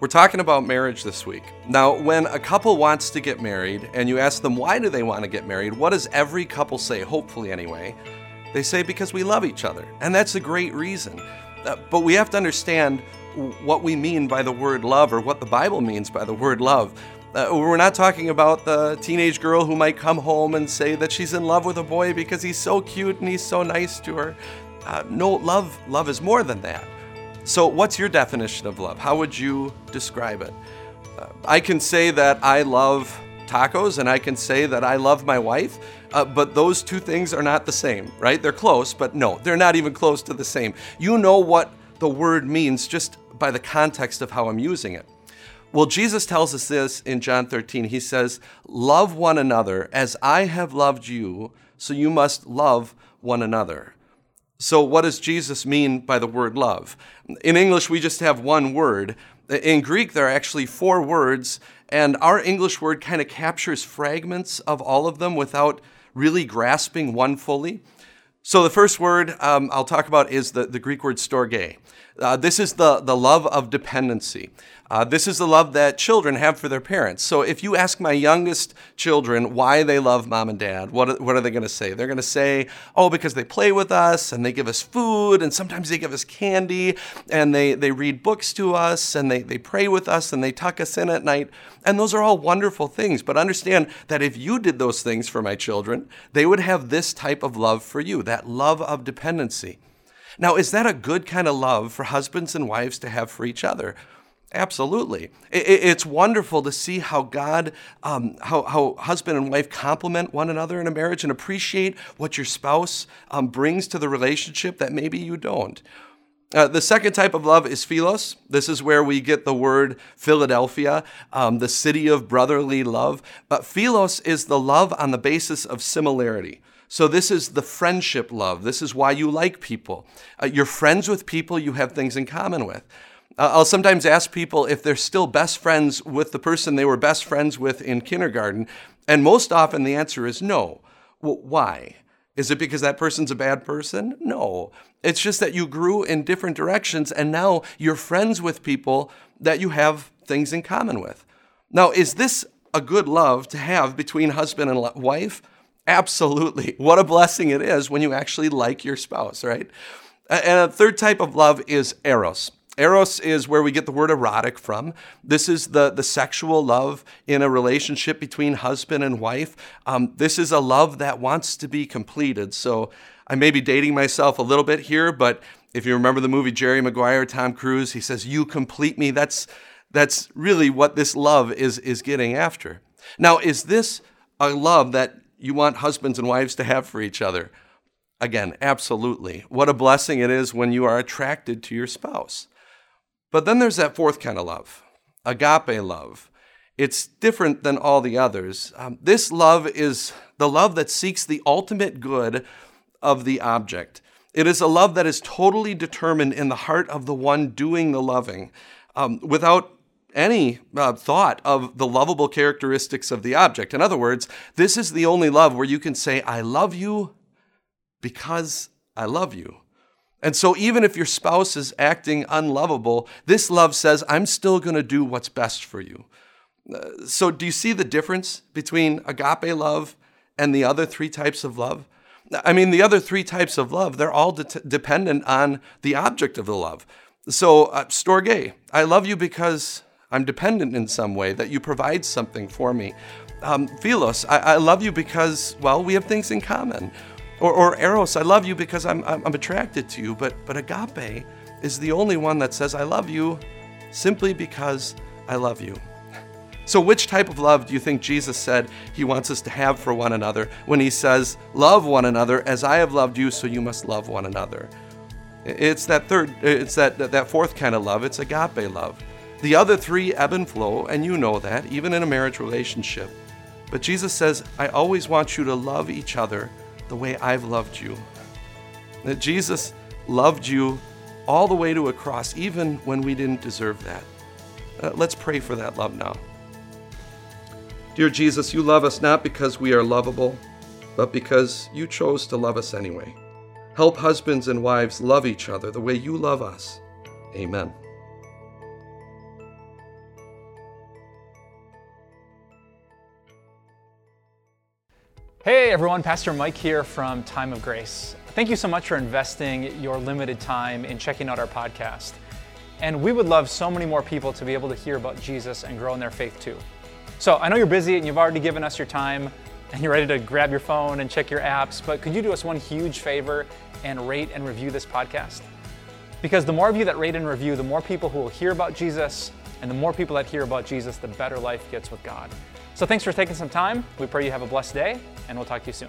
We're talking about marriage this week. Now, when a couple wants to get married and you ask them why do they want to get married, what does every couple say, hopefully anyway? They say because we love each other. And that's a great reason. Uh, but we have to understand what we mean by the word love or what the Bible means by the word love. Uh, we're not talking about the teenage girl who might come home and say that she's in love with a boy because he's so cute and he's so nice to her. Uh, no, love love is more than that. So, what's your definition of love? How would you describe it? Uh, I can say that I love tacos and I can say that I love my wife, uh, but those two things are not the same, right? They're close, but no, they're not even close to the same. You know what the word means just by the context of how I'm using it. Well, Jesus tells us this in John 13. He says, Love one another as I have loved you, so you must love one another. So, what does Jesus mean by the word love? In English, we just have one word. In Greek, there are actually four words, and our English word kind of captures fragments of all of them without really grasping one fully. So, the first word um, I'll talk about is the, the Greek word storge. Uh, this is the, the love of dependency. Uh, this is the love that children have for their parents. So if you ask my youngest children why they love mom and dad, what, what are they going to say? They're going to say, oh, because they play with us and they give us food and sometimes they give us candy and they, they read books to us and they, they pray with us and they tuck us in at night. And those are all wonderful things. But understand that if you did those things for my children, they would have this type of love for you, that love of dependency. Now, is that a good kind of love for husbands and wives to have for each other? Absolutely. It's wonderful to see how God, um, how, how husband and wife complement one another in a marriage and appreciate what your spouse um, brings to the relationship that maybe you don't. Uh, the second type of love is philos. This is where we get the word Philadelphia, um, the city of brotherly love. But philos is the love on the basis of similarity. So, this is the friendship love. This is why you like people. Uh, you're friends with people you have things in common with. Uh, I'll sometimes ask people if they're still best friends with the person they were best friends with in kindergarten, and most often the answer is no. Well, why? Is it because that person's a bad person? No. It's just that you grew in different directions and now you're friends with people that you have things in common with. Now, is this a good love to have between husband and wife? Absolutely. What a blessing it is when you actually like your spouse, right? And a third type of love is eros. Eros is where we get the word erotic from. This is the, the sexual love in a relationship between husband and wife. Um, this is a love that wants to be completed. So I may be dating myself a little bit here, but if you remember the movie Jerry Maguire, Tom Cruise, he says, You complete me. That's, that's really what this love is, is getting after. Now, is this a love that you want husbands and wives to have for each other? Again, absolutely. What a blessing it is when you are attracted to your spouse. But then there's that fourth kind of love, agape love. It's different than all the others. Um, this love is the love that seeks the ultimate good of the object. It is a love that is totally determined in the heart of the one doing the loving, um, without any uh, thought of the lovable characteristics of the object. In other words, this is the only love where you can say, I love you because I love you. And so, even if your spouse is acting unlovable, this love says, I'm still going to do what's best for you. Uh, so, do you see the difference between agape love and the other three types of love? I mean, the other three types of love, they're all de- dependent on the object of the love. So, uh, storge, I love you because I'm dependent in some way, that you provide something for me. Um, philos, I-, I love you because, well, we have things in common. Or, or Eros, I love you because I'm, I'm, I'm attracted to you. But, but agape is the only one that says, I love you simply because I love you. So, which type of love do you think Jesus said he wants us to have for one another when he says, Love one another as I have loved you, so you must love one another? It's that third, it's that, that fourth kind of love, it's agape love. The other three ebb and flow, and you know that, even in a marriage relationship. But Jesus says, I always want you to love each other the way I've loved you. That Jesus loved you all the way to a cross, even when we didn't deserve that. Uh, let's pray for that love now. Dear Jesus, you love us not because we are lovable, but because you chose to love us anyway. Help husbands and wives love each other the way you love us. Amen. Hey everyone, Pastor Mike here from Time of Grace. Thank you so much for investing your limited time in checking out our podcast. And we would love so many more people to be able to hear about Jesus and grow in their faith too. So I know you're busy and you've already given us your time and you're ready to grab your phone and check your apps, but could you do us one huge favor and rate and review this podcast? Because the more of you that rate and review, the more people who will hear about Jesus, and the more people that hear about Jesus, the better life gets with God. So thanks for taking some time. We pray you have a blessed day, and we'll talk to you soon.